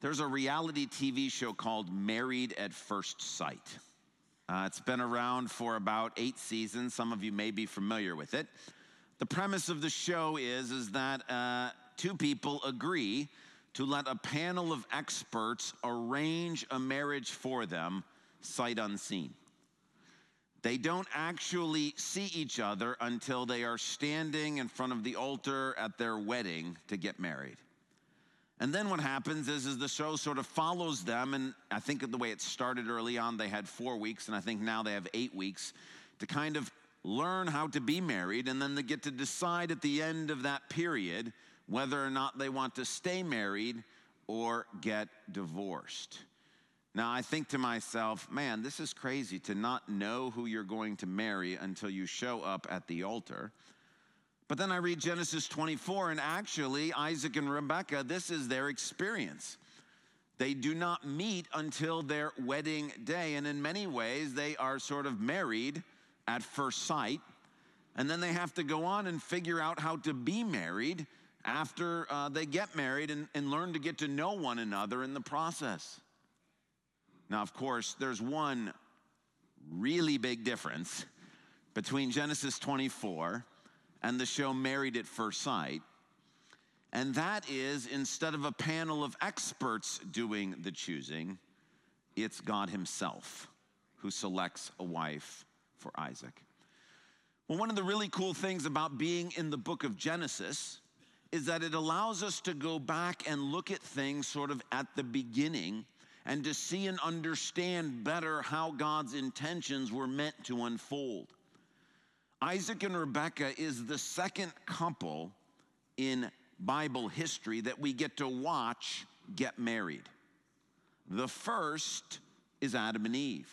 There's a reality TV show called Married at First Sight. Uh, it's been around for about eight seasons. Some of you may be familiar with it. The premise of the show is, is that uh, two people agree to let a panel of experts arrange a marriage for them, sight unseen. They don't actually see each other until they are standing in front of the altar at their wedding to get married. And then what happens is, is the show sort of follows them. And I think the way it started early on, they had four weeks, and I think now they have eight weeks to kind of learn how to be married. And then they get to decide at the end of that period whether or not they want to stay married or get divorced. Now, I think to myself, man, this is crazy to not know who you're going to marry until you show up at the altar. But then I read Genesis 24, and actually, Isaac and Rebekah, this is their experience. They do not meet until their wedding day. And in many ways, they are sort of married at first sight. And then they have to go on and figure out how to be married after uh, they get married and, and learn to get to know one another in the process. Now, of course, there's one really big difference between Genesis 24 and the show Married at First Sight. And that is instead of a panel of experts doing the choosing, it's God Himself who selects a wife for Isaac. Well, one of the really cool things about being in the book of Genesis is that it allows us to go back and look at things sort of at the beginning and to see and understand better how God's intentions were meant to unfold. Isaac and Rebekah is the second couple in Bible history that we get to watch get married. The first is Adam and Eve.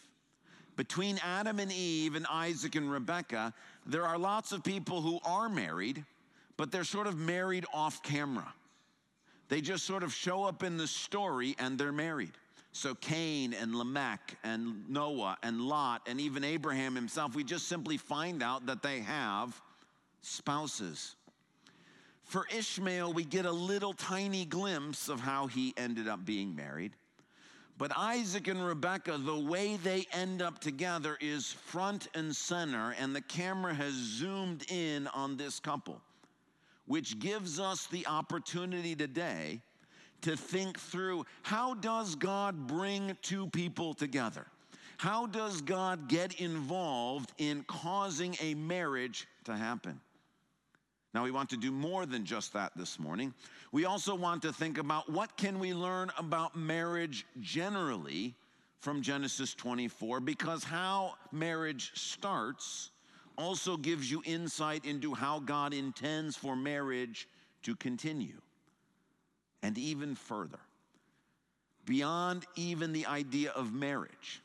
Between Adam and Eve and Isaac and Rebekah, there are lots of people who are married, but they're sort of married off camera. They just sort of show up in the story and they're married. So Cain and Lamech and Noah and Lot and even Abraham himself, we just simply find out that they have spouses. For Ishmael, we get a little tiny glimpse of how he ended up being married. But Isaac and Rebekah, the way they end up together is front and center, and the camera has zoomed in on this couple, which gives us the opportunity today to think through how does God bring two people together? How does God get involved in causing a marriage to happen? Now we want to do more than just that this morning. We also want to think about what can we learn about marriage generally from Genesis 24 because how marriage starts also gives you insight into how God intends for marriage to continue and even further, beyond even the idea of marriage.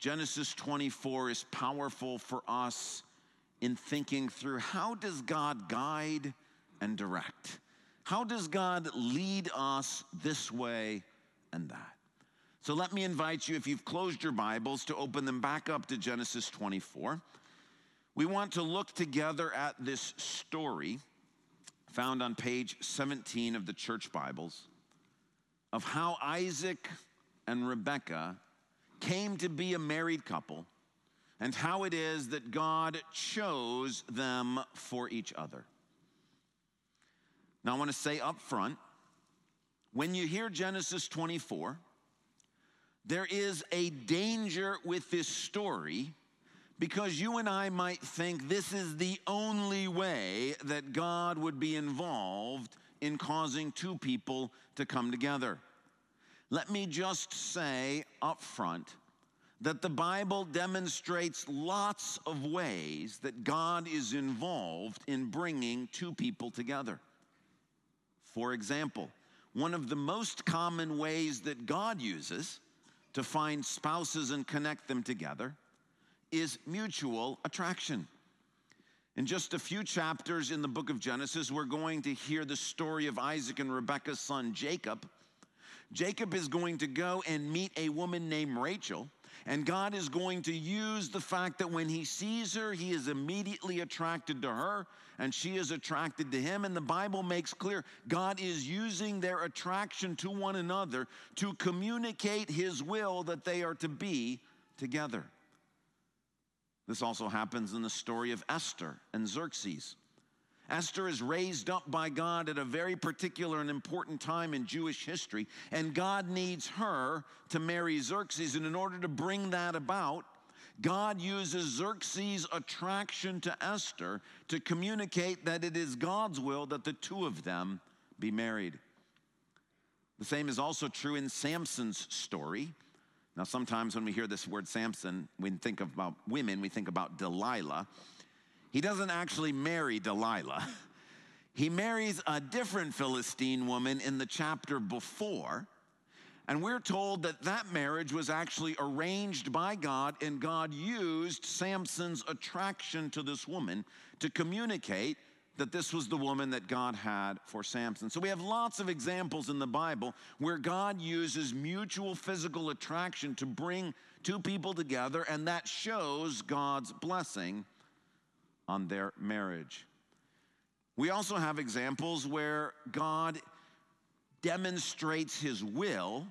Genesis 24 is powerful for us in thinking through how does God guide and direct? How does God lead us this way and that? So let me invite you, if you've closed your Bibles, to open them back up to Genesis 24. We want to look together at this story found on page 17 of the church Bibles of how Isaac and Rebekah came to be a married couple and how it is that God chose them for each other. Now, I want to say up front when you hear Genesis 24, there is a danger with this story because you and I might think this is the only way that God would be involved in causing two people to come together. Let me just say up front that the Bible demonstrates lots of ways that God is involved in bringing two people together. For example, one of the most common ways that God uses to find spouses and connect them together is mutual attraction. In just a few chapters in the book of Genesis, we're going to hear the story of Isaac and Rebekah's son Jacob. Jacob is going to go and meet a woman named Rachel, And God is going to use the fact that when he sees her, he is immediately attracted to her and she is attracted to him. And the Bible makes clear God is using their attraction to one another to communicate his will that they are to be together. This also happens in the story of Esther and Xerxes. Esther is raised up by God at a very particular and important time in Jewish history, and God needs her to marry Xerxes. And in order to bring that about, God uses Xerxes' attraction to Esther to communicate that it is God's will that the two of them be married. The same is also true in Samson's story. Now, sometimes when we hear this word Samson, we think about women, we think about Delilah. He doesn't actually marry Delilah. He marries a different Philistine woman in the chapter before. And we're told that that marriage was actually arranged by God, and God used Samson's attraction to this woman to communicate that this was the woman that God had for Samson. So we have lots of examples in the Bible where God uses mutual physical attraction to bring two people together, and that shows God's blessing on their marriage. We also have examples where God demonstrates his will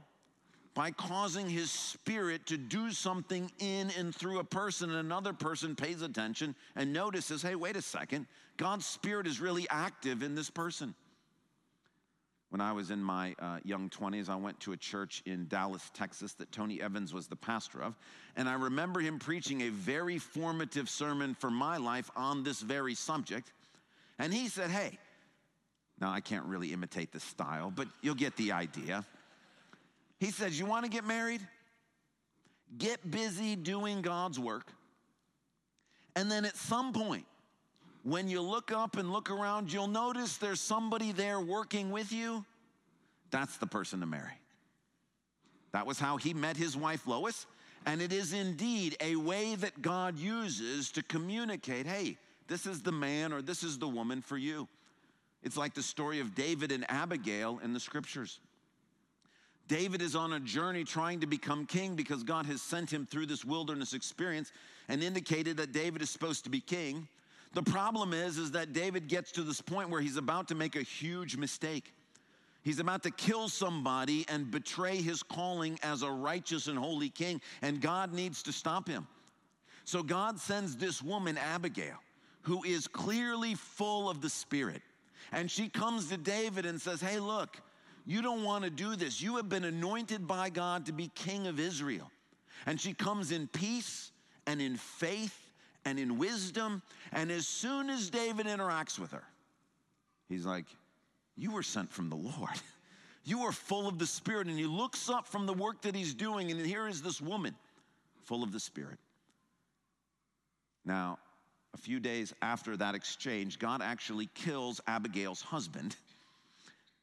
by causing his spirit to do something in and through a person, and another person pays attention and notices hey, wait a second, God's spirit is really active in this person. When I was in my uh, young 20s, I went to a church in Dallas, Texas that Tony Evans was the pastor of. And I remember him preaching a very formative sermon for my life on this very subject. And he said, Hey, now I can't really imitate the style, but you'll get the idea. He says, You want to get married? Get busy doing God's work. And then at some point, when you look up and look around, you'll notice there's somebody there working with you. That's the person to marry. That was how he met his wife Lois. And it is indeed a way that God uses to communicate hey, this is the man or this is the woman for you. It's like the story of David and Abigail in the scriptures. David is on a journey trying to become king because God has sent him through this wilderness experience and indicated that David is supposed to be king. The problem is, is that David gets to this point where he's about to make a huge mistake. He's about to kill somebody and betray his calling as a righteous and holy king, and God needs to stop him. So God sends this woman, Abigail, who is clearly full of the Spirit. And she comes to David and says, Hey, look, you don't want to do this. You have been anointed by God to be king of Israel. And she comes in peace and in faith and in wisdom. And as soon as David interacts with her, he's like, You were sent from the Lord. You are full of the Spirit. And he looks up from the work that he's doing, and here is this woman full of the Spirit. Now, a few days after that exchange, God actually kills Abigail's husband.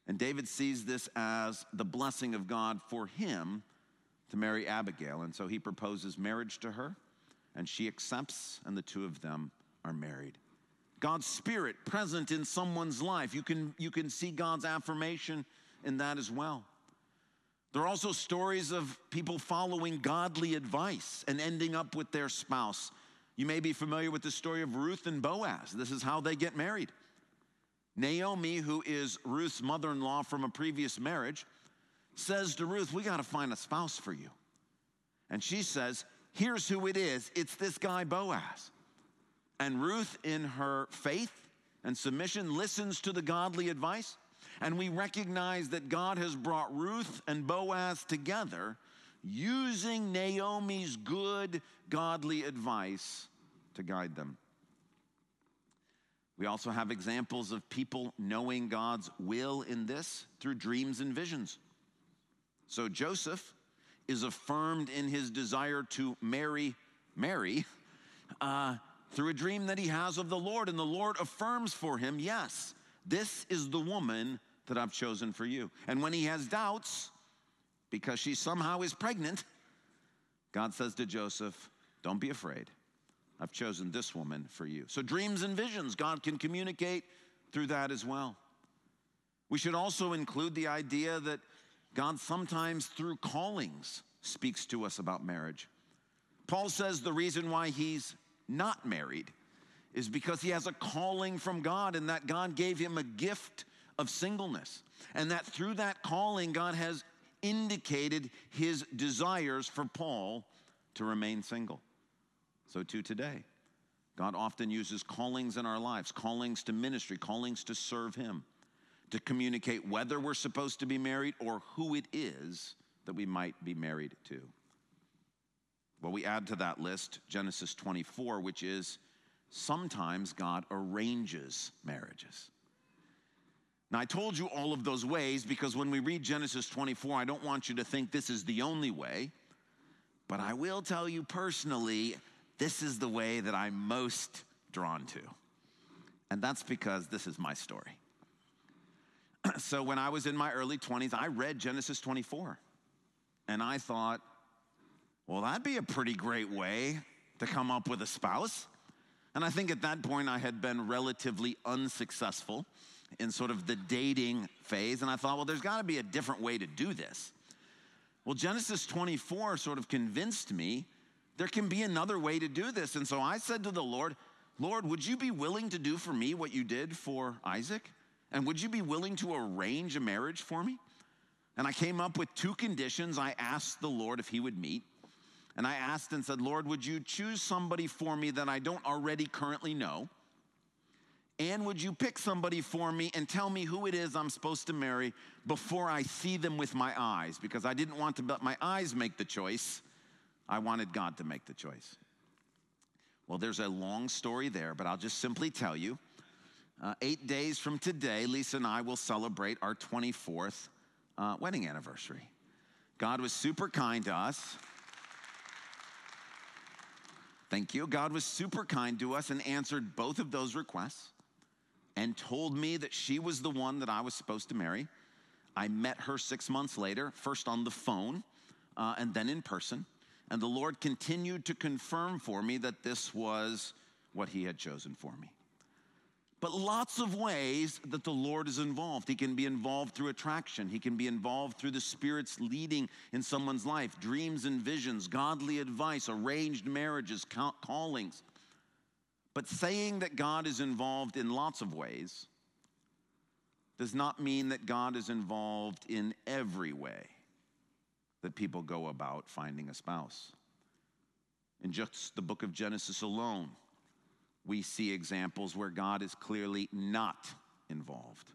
And David sees this as the blessing of God for him to marry Abigail. And so he proposes marriage to her and she accepts, and the two of them are married. God's spirit present in someone's life. You can, you can see God's affirmation in that as well. There are also stories of people following godly advice and ending up with their spouse. You may be familiar with the story of Ruth and Boaz. This is how they get married. Naomi, who is Ruth's mother in law from a previous marriage, says to Ruth, We got to find a spouse for you. And she says, here's who it is it's this guy, Boaz. And Ruth, in her faith and submission, listens to the godly advice. And we recognize that God has brought Ruth and Boaz together using Naomi's good, godly advice to guide them. We also have examples of people knowing God's will in this through dreams and visions. So Joseph is affirmed in his desire to marry Mary uh, through a dream that he has of the Lord. And the Lord affirms for him, Yes, this is the woman that I've chosen for you. And when he has doubts, because she somehow is pregnant, God says to Joseph, Don't be afraid. I've chosen this woman for you. So, dreams and visions, God can communicate through that as well. We should also include the idea that God sometimes through callings speaks to us about marriage. Paul says the reason why he's not married is because he has a calling from God and that God gave him a gift of singleness. And that through that calling, God has indicated his desires for Paul to remain single. So, too, today, God often uses callings in our lives, callings to ministry, callings to serve him, to communicate whether we're supposed to be married or who it is that we might be married to. Well, we add to that list Genesis 24, which is sometimes God arranges marriages. Now, I told you all of those ways because when we read Genesis 24, I don't want you to think this is the only way, but I will tell you personally, this is the way that I'm most drawn to. And that's because this is my story. so, when I was in my early 20s, I read Genesis 24 and I thought, well, that'd be a pretty great way to come up with a spouse. And I think at that point I had been relatively unsuccessful in sort of the dating phase. And I thought, well, there's got to be a different way to do this. Well, Genesis 24 sort of convinced me there can be another way to do this. And so I said to the Lord, Lord, would you be willing to do for me what you did for Isaac? And would you be willing to arrange a marriage for me? And I came up with two conditions I asked the Lord if he would meet. And I asked and said, Lord, would you choose somebody for me that I don't already currently know? And would you pick somebody for me and tell me who it is I'm supposed to marry before I see them with my eyes? Because I didn't want to let my eyes make the choice. I wanted God to make the choice. Well, there's a long story there, but I'll just simply tell you. Uh, eight days from today, Lisa and I will celebrate our 24th uh, wedding anniversary. God was super kind to us. Thank you. God was super kind to us and answered both of those requests and told me that she was the one that I was supposed to marry. I met her six months later, first on the phone uh, and then in person. And the Lord continued to confirm for me that this was what He had chosen for me but lots of ways that the Lord is involved. He can be involved through attraction, He can be involved through the Spirit's leading in someone's life, dreams and visions, godly advice, arranged marriages, callings. But saying that God is involved in lots of ways does not mean that God is involved in every way that people go about finding a spouse. In just the book of Genesis alone, we see examples where God is clearly not involved.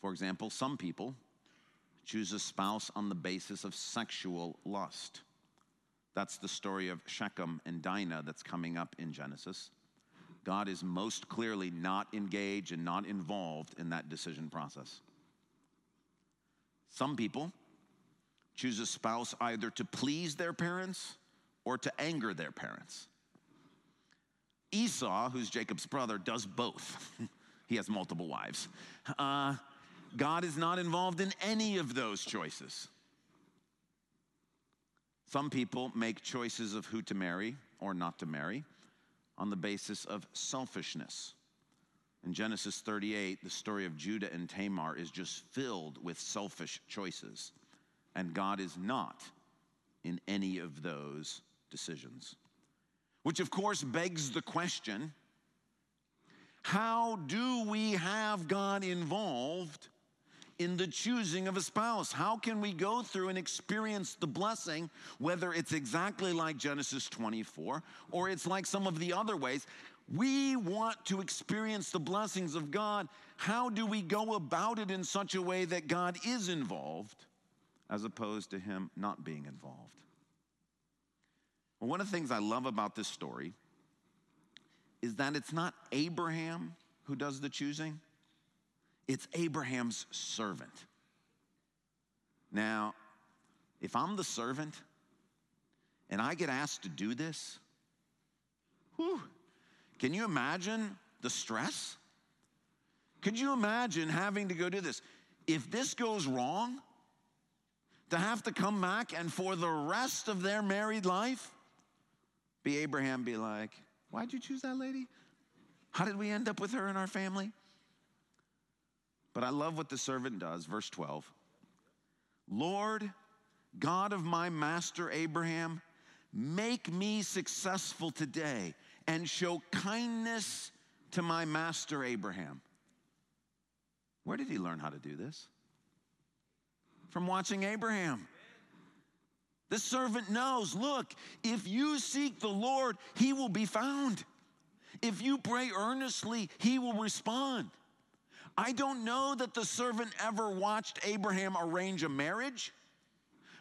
For example, some people choose a spouse on the basis of sexual lust. That's the story of Shechem and Dinah that's coming up in Genesis. God is most clearly not engaged and not involved in that decision process. Some people choose a spouse either to please their parents or to anger their parents. Esau, who's Jacob's brother, does both. he has multiple wives. Uh, God is not involved in any of those choices. Some people make choices of who to marry or not to marry on the basis of selfishness. In Genesis 38, the story of Judah and Tamar is just filled with selfish choices, and God is not in any of those decisions. Which, of course, begs the question how do we have God involved in the choosing of a spouse? How can we go through and experience the blessing, whether it's exactly like Genesis 24 or it's like some of the other ways? We want to experience the blessings of God. How do we go about it in such a way that God is involved as opposed to Him not being involved? One of the things I love about this story is that it's not Abraham who does the choosing, it's Abraham's servant. Now, if I'm the servant and I get asked to do this, whew, can you imagine the stress? Could you imagine having to go do this? If this goes wrong, to have to come back and for the rest of their married life, be Abraham, be like, why'd you choose that lady? How did we end up with her in our family? But I love what the servant does. Verse 12 Lord, God of my master Abraham, Make me successful today and show kindness to my master Abraham. Where did he learn how to do this? From watching Abraham. The servant knows look, if you seek the Lord, he will be found. If you pray earnestly, he will respond. I don't know that the servant ever watched Abraham arrange a marriage.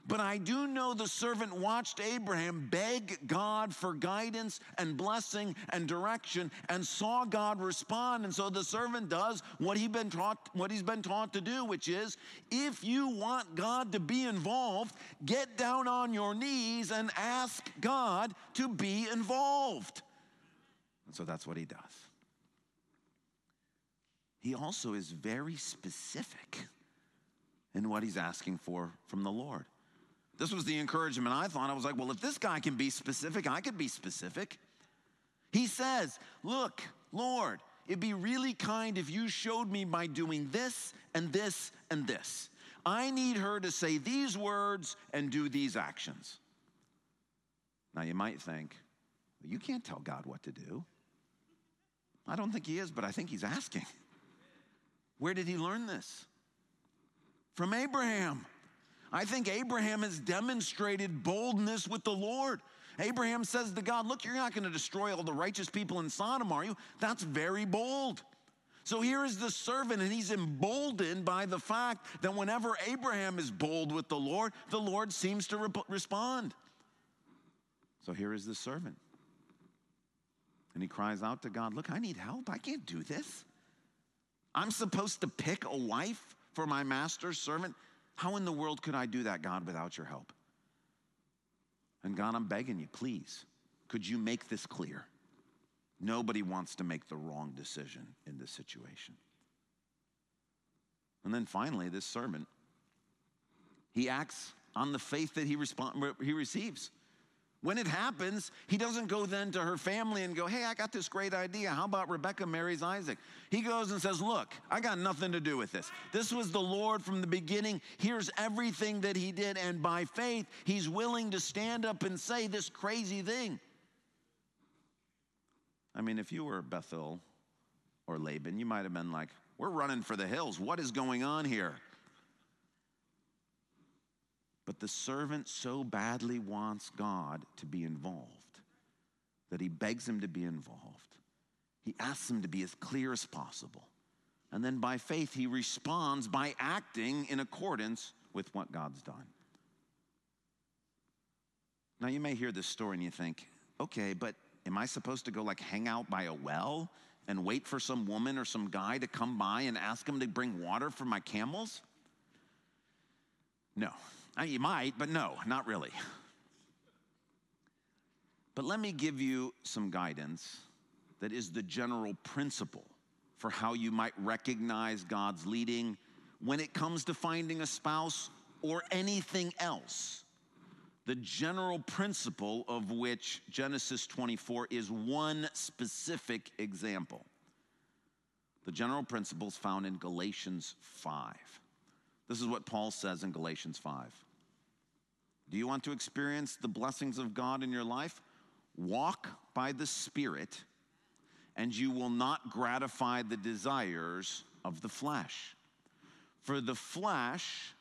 But I do know the servant watched Abraham beg God for guidance and blessing and direction and saw God respond. And so the servant does what he been taught what he's been taught to do, which is if you want God to be involved, get down on your knees and ask God to be involved. And so that's what he does. He also is very specific in what he's asking for from the Lord. This was the encouragement I thought. I was like, well, if this guy can be specific, I could be specific. He says, Look, Lord, it'd be really kind if you showed me by doing this and this and this. I need her to say these words and do these actions. Now, you might think, well, you can't tell God what to do. I don't think he is, but I think he's asking. Where did he learn this? From Abraham. I think Abraham has demonstrated boldness with the Lord. Abraham says to God, Look, you're not going to destroy all the righteous people in Sodom, are you? That's very bold. So here is the servant, and he's emboldened by the fact that whenever Abraham is bold with the Lord, the Lord seems to re- respond. So here is the servant. And he cries out to God, Look, I need help. I can't do this. I'm supposed to pick a wife for my master's servant. How in the world could I do that, God, without your help? And God, I'm begging you, please, could you make this clear? Nobody wants to make the wrong decision in this situation. And then finally, this servant, he acts on the faith that he, respond, he receives. When it happens, he doesn't go then to her family and go, Hey, I got this great idea. How about Rebecca marries Isaac? He goes and says, Look, I got nothing to do with this. This was the Lord from the beginning. Here's everything that he did. And by faith, he's willing to stand up and say this crazy thing. I mean, if you were Bethuel or Laban, you might have been like, We're running for the hills. What is going on here? But the servant so badly wants God to be involved that he begs him to be involved. He asks him to be as clear as possible. And then by faith, he responds by acting in accordance with what God's done. Now, you may hear this story and you think, okay, but am I supposed to go like hang out by a well and wait for some woman or some guy to come by and ask him to bring water for my camels? No, Uh, you might, but no, not really. But let me give you some guidance that is the general principle for how you might recognize God's leading when it comes to finding a spouse or anything else. The general principle of which Genesis 24 is one specific example. The general principle is found in Galatians 5. This is what Paul says in Galatians 5. Do you want to experience the blessings of God in your life? Walk by the Spirit, and you will not gratify the desires of the flesh. For the flesh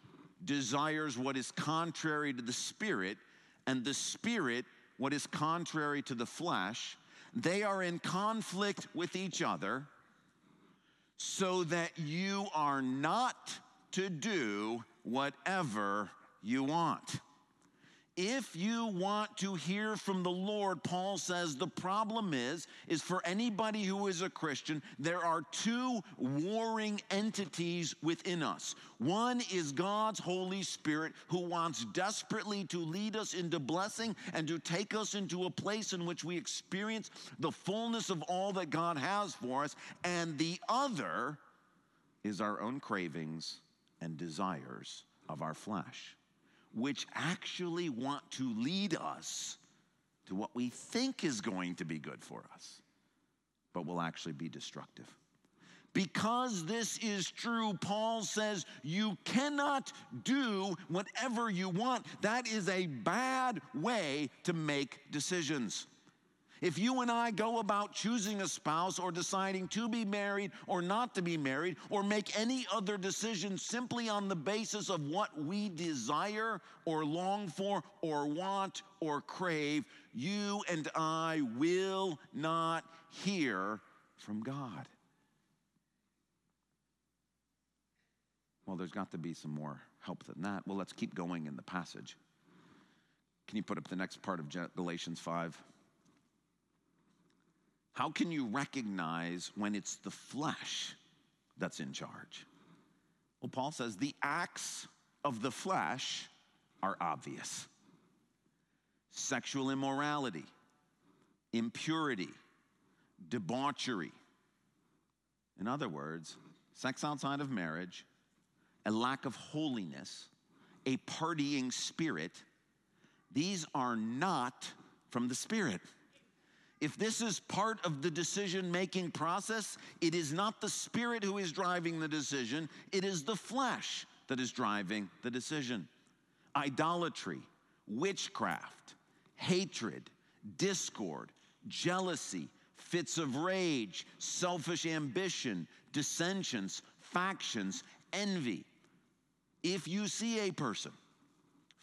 desires what is contrary to the Spirit, and the Spirit what is contrary to the flesh. They are in conflict with each other, so that you are not to do whatever you want. If you want to hear from the Lord, Paul says the problem is is for anybody who is a Christian, there are two warring entities within us. One is God's Holy Spirit who wants desperately to lead us into blessing and to take us into a place in which we experience the fullness of all that God has for us, and the other is our own cravings and desires of our flesh which actually want to lead us to what we think is going to be good for us, but will actually be destructive. Because this is true, Paul says you cannot do whatever you want. That is a bad way to make decisions. If you and I go about choosing a spouse or deciding to be married or not to be married or make any other decision simply on the basis of what we desire or long for or want or crave, you and I will not hear from God. Well, there's got to be some more help than that. Well, let's keep going in the passage. Can you put up the next part of Galatians 5? How can you recognize when it's the flesh that's in charge? Well, Paul says the acts of the flesh are obvious sexual immorality, impurity, debauchery. In other words, sex outside of marriage, a lack of holiness, a partying spirit, these are not from the Spirit. If this is part of the decision making process, it is not the spirit who is driving the decision, it is the flesh that is driving the decision. Idolatry, witchcraft, hatred, discord, jealousy, fits of rage, selfish ambition, dissensions, factions, envy. If you see a person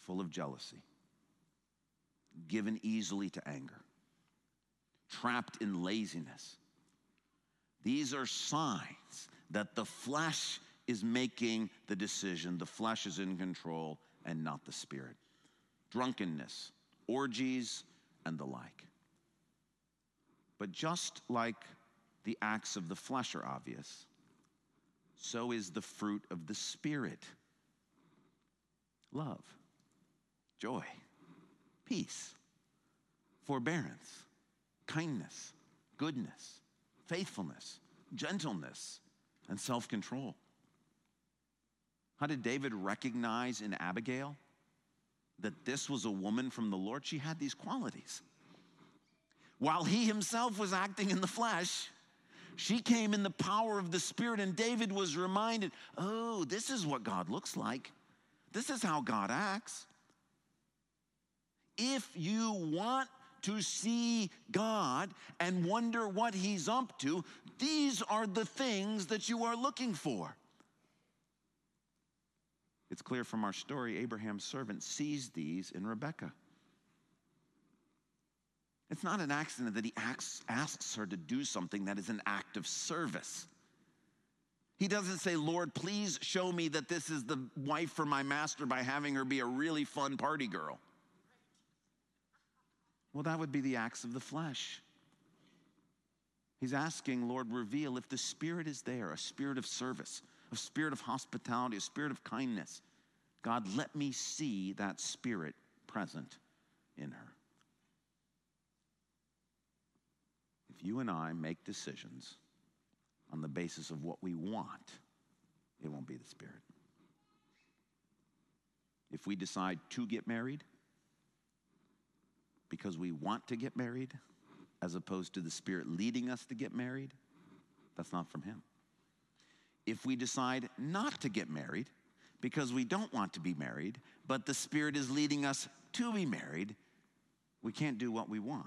full of jealousy, given easily to anger, trapped in laziness. These are signs that the flesh is making the decision, the flesh is in control, and not the spirit. Drunkenness, orgies, and the like. But just like the acts of the flesh are obvious, so is the fruit of the Spirit love, joy, peace, forbearance kindness, goodness, faithfulness, gentleness, and self control. How did David recognize in Abigail that this was a woman from the Lord? She had these qualities. While he himself was acting in the flesh, she came in the power of the Spirit, and David was reminded oh, this is what God looks like. This is how God acts. If you want to see God and wonder what He's up to, these are the things that you are looking for. It's clear from our story, Abraham's servant sees these in Rebekah. It's not an accident that he asks, asks her to do something that is an act of service. He doesn't say, Lord, please show me that this is the wife for my master by having her be a really fun party girl. Well, that would be the acts of the flesh. He's asking, Lord, reveal if the Spirit is there, a spirit of service, a spirit of hospitality, a spirit of kindness. God, let me see that spirit present in her. If you and I make decisions on the basis of what we want, it won't be the Spirit. If we decide to get married, because we want to get married as opposed to the Spirit leading us to get married, that's not from Him. If we decide not to get married because we don't want to be married, but the Spirit is leading us to be married, we can't do what we want.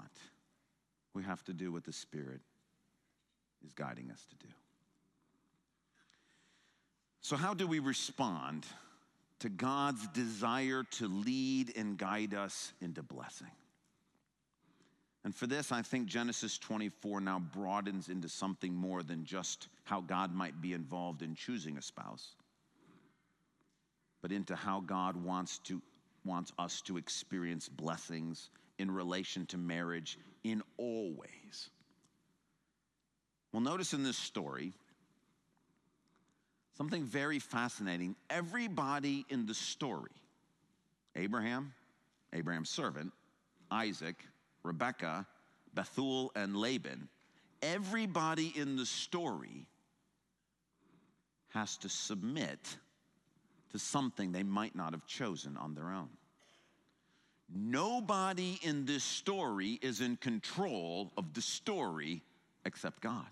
We have to do what the Spirit is guiding us to do. So, how do we respond to God's desire to lead and guide us into blessing? And for this, I think Genesis 24 now broadens into something more than just how God might be involved in choosing a spouse, but into how God wants, to, wants us to experience blessings in relation to marriage in all ways. Well, notice in this story something very fascinating. Everybody in the story Abraham, Abraham's servant, Isaac, Rebecca, Bethuel, and Laban, everybody in the story has to submit to something they might not have chosen on their own. Nobody in this story is in control of the story except God.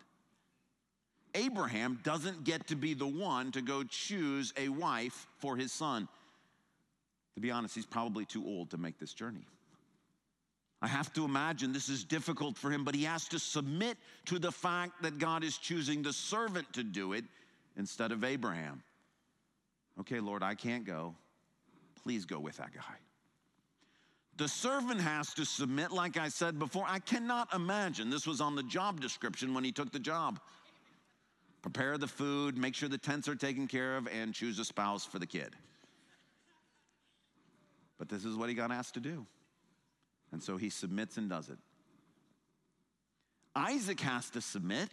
Abraham doesn't get to be the one to go choose a wife for his son. To be honest, he's probably too old to make this journey. I have to imagine this is difficult for him, but he has to submit to the fact that God is choosing the servant to do it instead of Abraham. Okay, Lord, I can't go. Please go with that guy. The servant has to submit, like I said before. I cannot imagine this was on the job description when he took the job. Prepare the food, make sure the tents are taken care of, and choose a spouse for the kid. But this is what he got asked to do. And so he submits and does it. Isaac has to submit.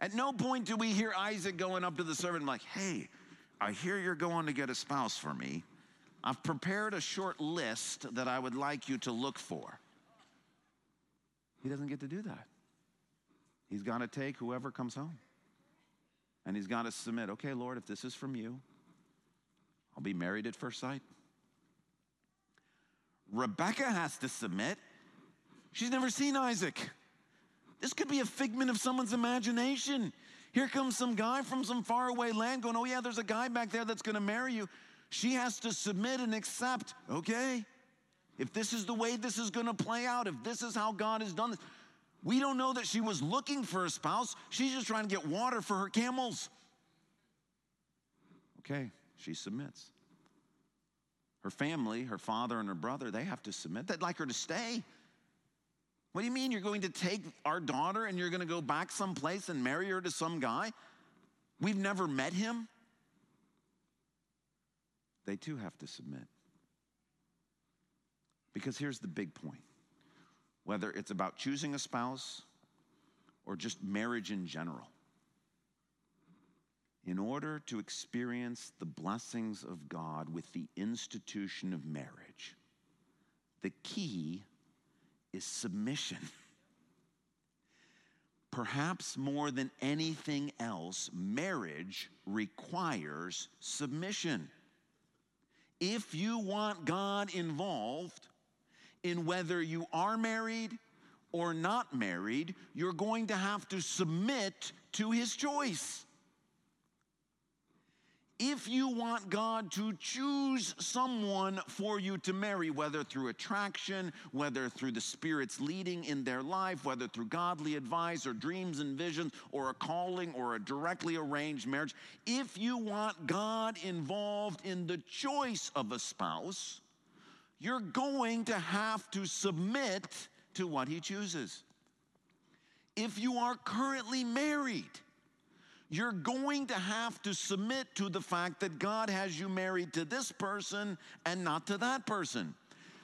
At no point do we hear Isaac going up to the servant like, hey, I hear you're going to get a spouse for me. I've prepared a short list that I would like you to look for. He doesn't get to do that. He's got to take whoever comes home. And he's got to submit, okay, Lord, if this is from you, I'll be married at first sight. Rebecca has to submit. She's never seen Isaac. This could be a figment of someone's imagination. Here comes some guy from some faraway land going, Oh, yeah, there's a guy back there that's going to marry you. She has to submit and accept, okay, if this is the way this is going to play out, if this is how God has done this. We don't know that she was looking for a spouse. She's just trying to get water for her camels. Okay, she submits. Her family, her father and her brother, they have to submit. They'd like her to stay. What do you mean you're going to take our daughter and you're going to go back someplace and marry her to some guy? We've never met him. They too have to submit. Because here's the big point whether it's about choosing a spouse or just marriage in general, in order to experience the blessings of God with the institution of marriage, the key is submission. Perhaps more than anything else, marriage requires submission. If you want God involved in whether you are married or not married, you're going to have to submit to his choice if you want God to choose someone for you to marry, whether through attraction, whether through the Spirit's leading in their life, whether through godly advice or dreams and visions or a calling or a directly arranged marriage, if you want God involved in the choice of a spouse, you're going to have to submit to what He chooses. If you are currently married, you're going to have to submit to the fact that God has you married to this person and not to that person.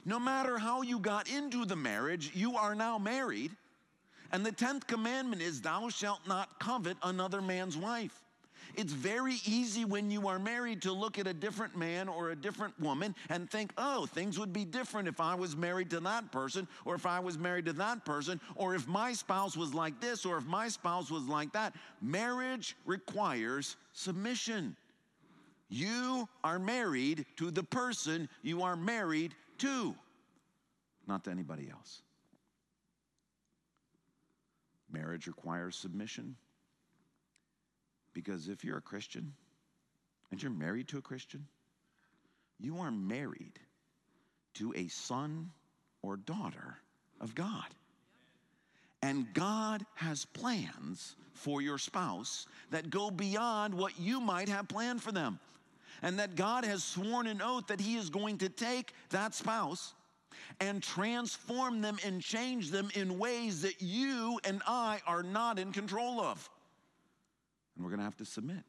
No matter how you got into the marriage, you are now married. And the 10th commandment is, Thou shalt not covet another man's wife. It's very easy when you are married to look at a different man or a different woman and think, oh, things would be different if I was married to that person, or if I was married to that person, or if my spouse was like this, or if my spouse was like that. Marriage requires submission. You are married to the person you are married to, not to anybody else. Marriage requires submission. Because if you're a Christian and you're married to a Christian, you are married to a son or daughter of God. And God has plans for your spouse that go beyond what you might have planned for them. And that God has sworn an oath that He is going to take that spouse and transform them and change them in ways that you and I are not in control of. And we're going to have to submit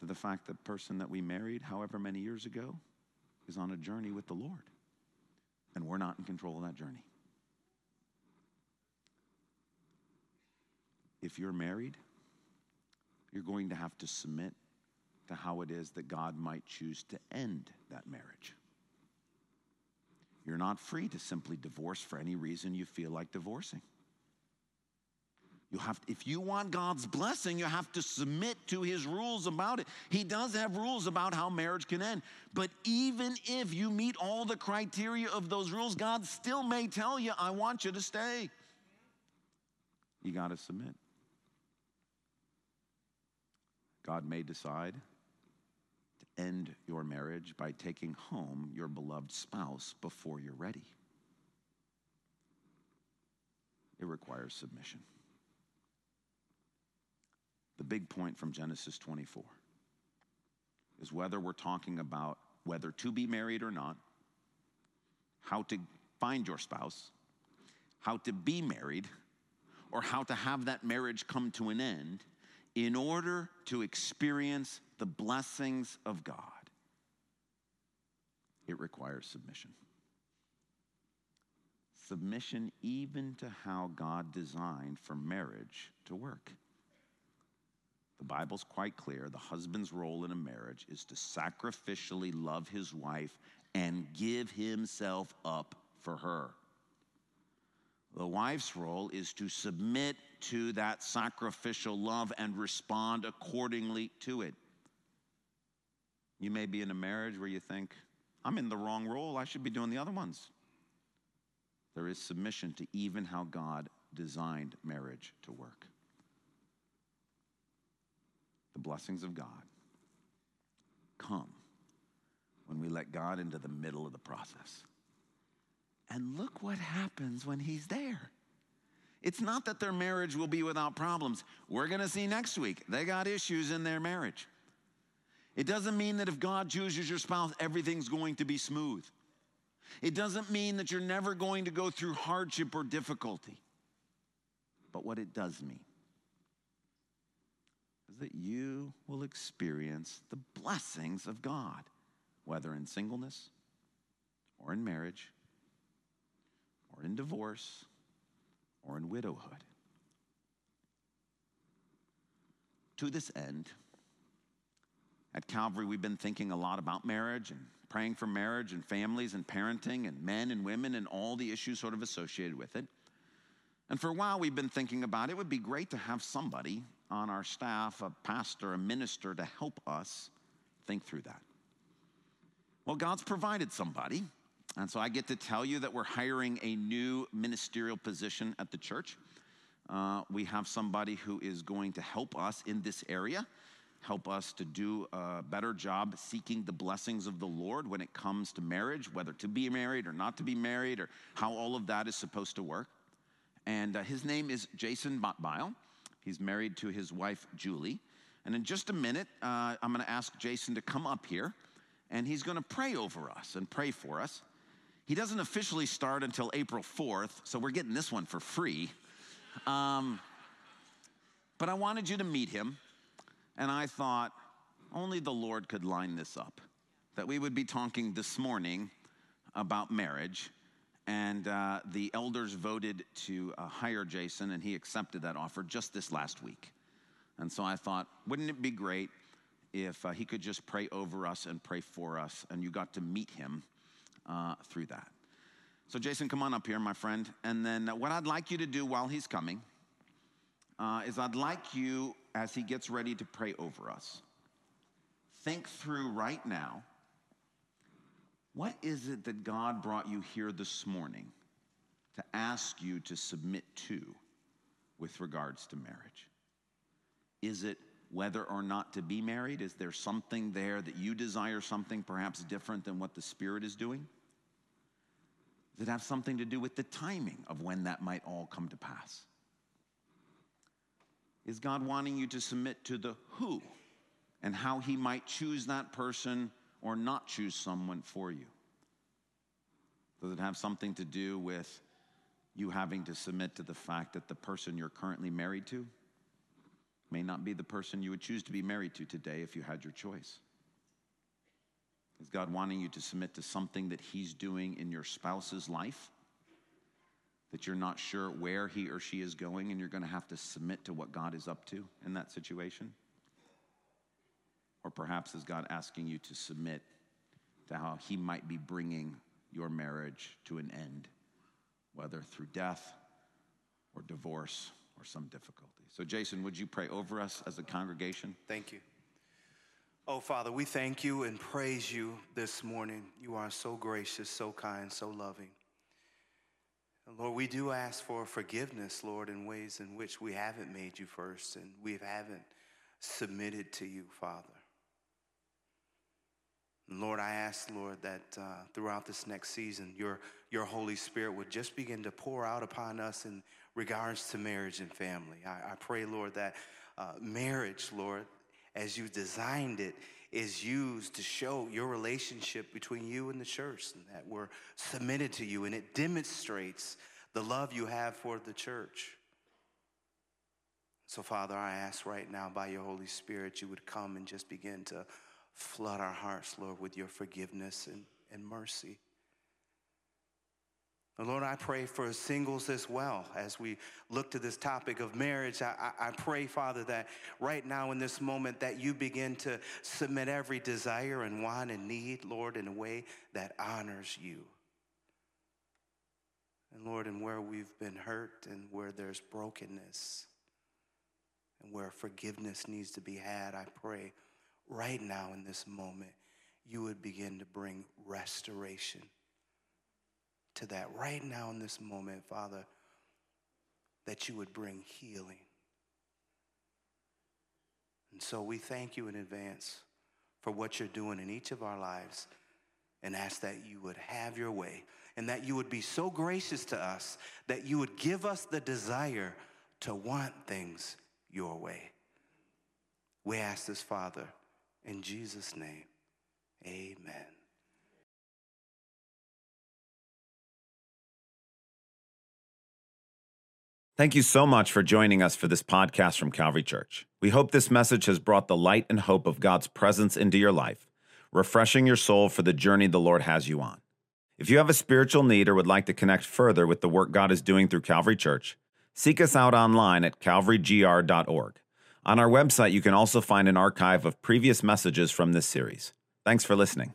to the fact that the person that we married however many years ago is on a journey with the Lord. And we're not in control of that journey. If you're married, you're going to have to submit to how it is that God might choose to end that marriage. You're not free to simply divorce for any reason you feel like divorcing. You have, if you want God's blessing, you have to submit to his rules about it. He does have rules about how marriage can end. But even if you meet all the criteria of those rules, God still may tell you, I want you to stay. You got to submit. God may decide to end your marriage by taking home your beloved spouse before you're ready. It requires submission. The big point from Genesis 24 is whether we're talking about whether to be married or not, how to find your spouse, how to be married, or how to have that marriage come to an end in order to experience the blessings of God. It requires submission. Submission, even to how God designed for marriage to work. The Bible's quite clear the husband's role in a marriage is to sacrificially love his wife and give himself up for her. The wife's role is to submit to that sacrificial love and respond accordingly to it. You may be in a marriage where you think, I'm in the wrong role, I should be doing the other ones. There is submission to even how God designed marriage to work the blessings of God come when we let God into the middle of the process. And look what happens when He's there. It's not that their marriage will be without problems. We're going to see next week. They got issues in their marriage. It doesn't mean that if God chooses your spouse, everything's going to be smooth. It doesn't mean that you're never going to go through hardship or difficulty. But what it does mean that you will experience the blessings of God, whether in singleness or in marriage or in divorce or in widowhood. To this end, at Calvary, we've been thinking a lot about marriage and praying for marriage and families and parenting and men and women and all the issues sort of associated with it. And for a while, we've been thinking about it would be great to have somebody on our staff, a pastor, a minister, to help us think through that. Well, God's provided somebody. And so I get to tell you that we're hiring a new ministerial position at the church. Uh, we have somebody who is going to help us in this area, help us to do a better job seeking the blessings of the Lord when it comes to marriage, whether to be married or not to be married, or how all of that is supposed to work. And uh, his name is Jason Botbile. He's married to his wife, Julie. And in just a minute, uh, I'm going to ask Jason to come up here, and he's going to pray over us and pray for us. He doesn't officially start until April 4th, so we're getting this one for free. Um, but I wanted you to meet him, and I thought only the Lord could line this up. That we would be talking this morning about marriage, and uh, the elders voted to uh, hire Jason, and he accepted that offer just this last week. And so I thought, wouldn't it be great if uh, he could just pray over us and pray for us, and you got to meet him uh, through that? So, Jason, come on up here, my friend. And then uh, what I'd like you to do while he's coming uh, is I'd like you, as he gets ready to pray over us, think through right now what is it that God brought you here this morning to ask you to submit to with regards to marriage? Is it whether or not to be married? Is there something there that you desire something perhaps different than what the Spirit is doing? Does it have something to do with the timing of when that might all come to pass? Is God wanting you to submit to the who and how He might choose that person or not choose someone for you? Does it have something to do with you having to submit to the fact that the person you're currently married to may not be the person you would choose to be married to today if you had your choice? Is God wanting you to submit to something that He's doing in your spouse's life? That you're not sure where he or she is going and you're going to have to submit to what God is up to in that situation? Or perhaps is God asking you to submit to how He might be bringing your marriage to an end, whether through death or divorce or some difficulty? So, Jason, would you pray over us as a congregation? Thank you. Oh, Father, we thank you and praise you this morning. You are so gracious, so kind, so loving. Lord, we do ask for forgiveness, Lord, in ways in which we haven't made you first and we haven't submitted to you, Father. Lord, I ask, Lord, that uh, throughout this next season, your, your Holy Spirit would just begin to pour out upon us in regards to marriage and family. I, I pray, Lord, that uh, marriage, Lord, as you designed it, is used to show your relationship between you and the church, and that we're submitted to you, and it demonstrates the love you have for the church. So, Father, I ask right now by your Holy Spirit, you would come and just begin to flood our hearts, Lord, with your forgiveness and, and mercy. And Lord, I pray for singles as well as we look to this topic of marriage. I, I, I, pray, Father, that right now in this moment that you begin to submit every desire and want and need, Lord, in a way that honors you. And Lord, and where we've been hurt and where there's brokenness and where forgiveness needs to be had, I pray right now in this moment, you would begin to bring restoration to that. Right now in this moment, Father, that you would bring healing. And so we thank you in advance for what you're doing in each of our lives and ask that you would have your way and that you would be so gracious to us that you would give us the desire to want things your way. We ask this, Father, in Jesus' name, amen. Thank you so much for joining us for this podcast from Calvary Church. We hope this message has brought the light and hope of God's presence into your life, refreshing your soul for the journey the Lord has you on. If you have a spiritual need or would like to connect further with the work God is doing through Calvary Church, seek us out online at calvarygr.org. On our website, you can also find an archive of previous messages from this series. Thanks for listening.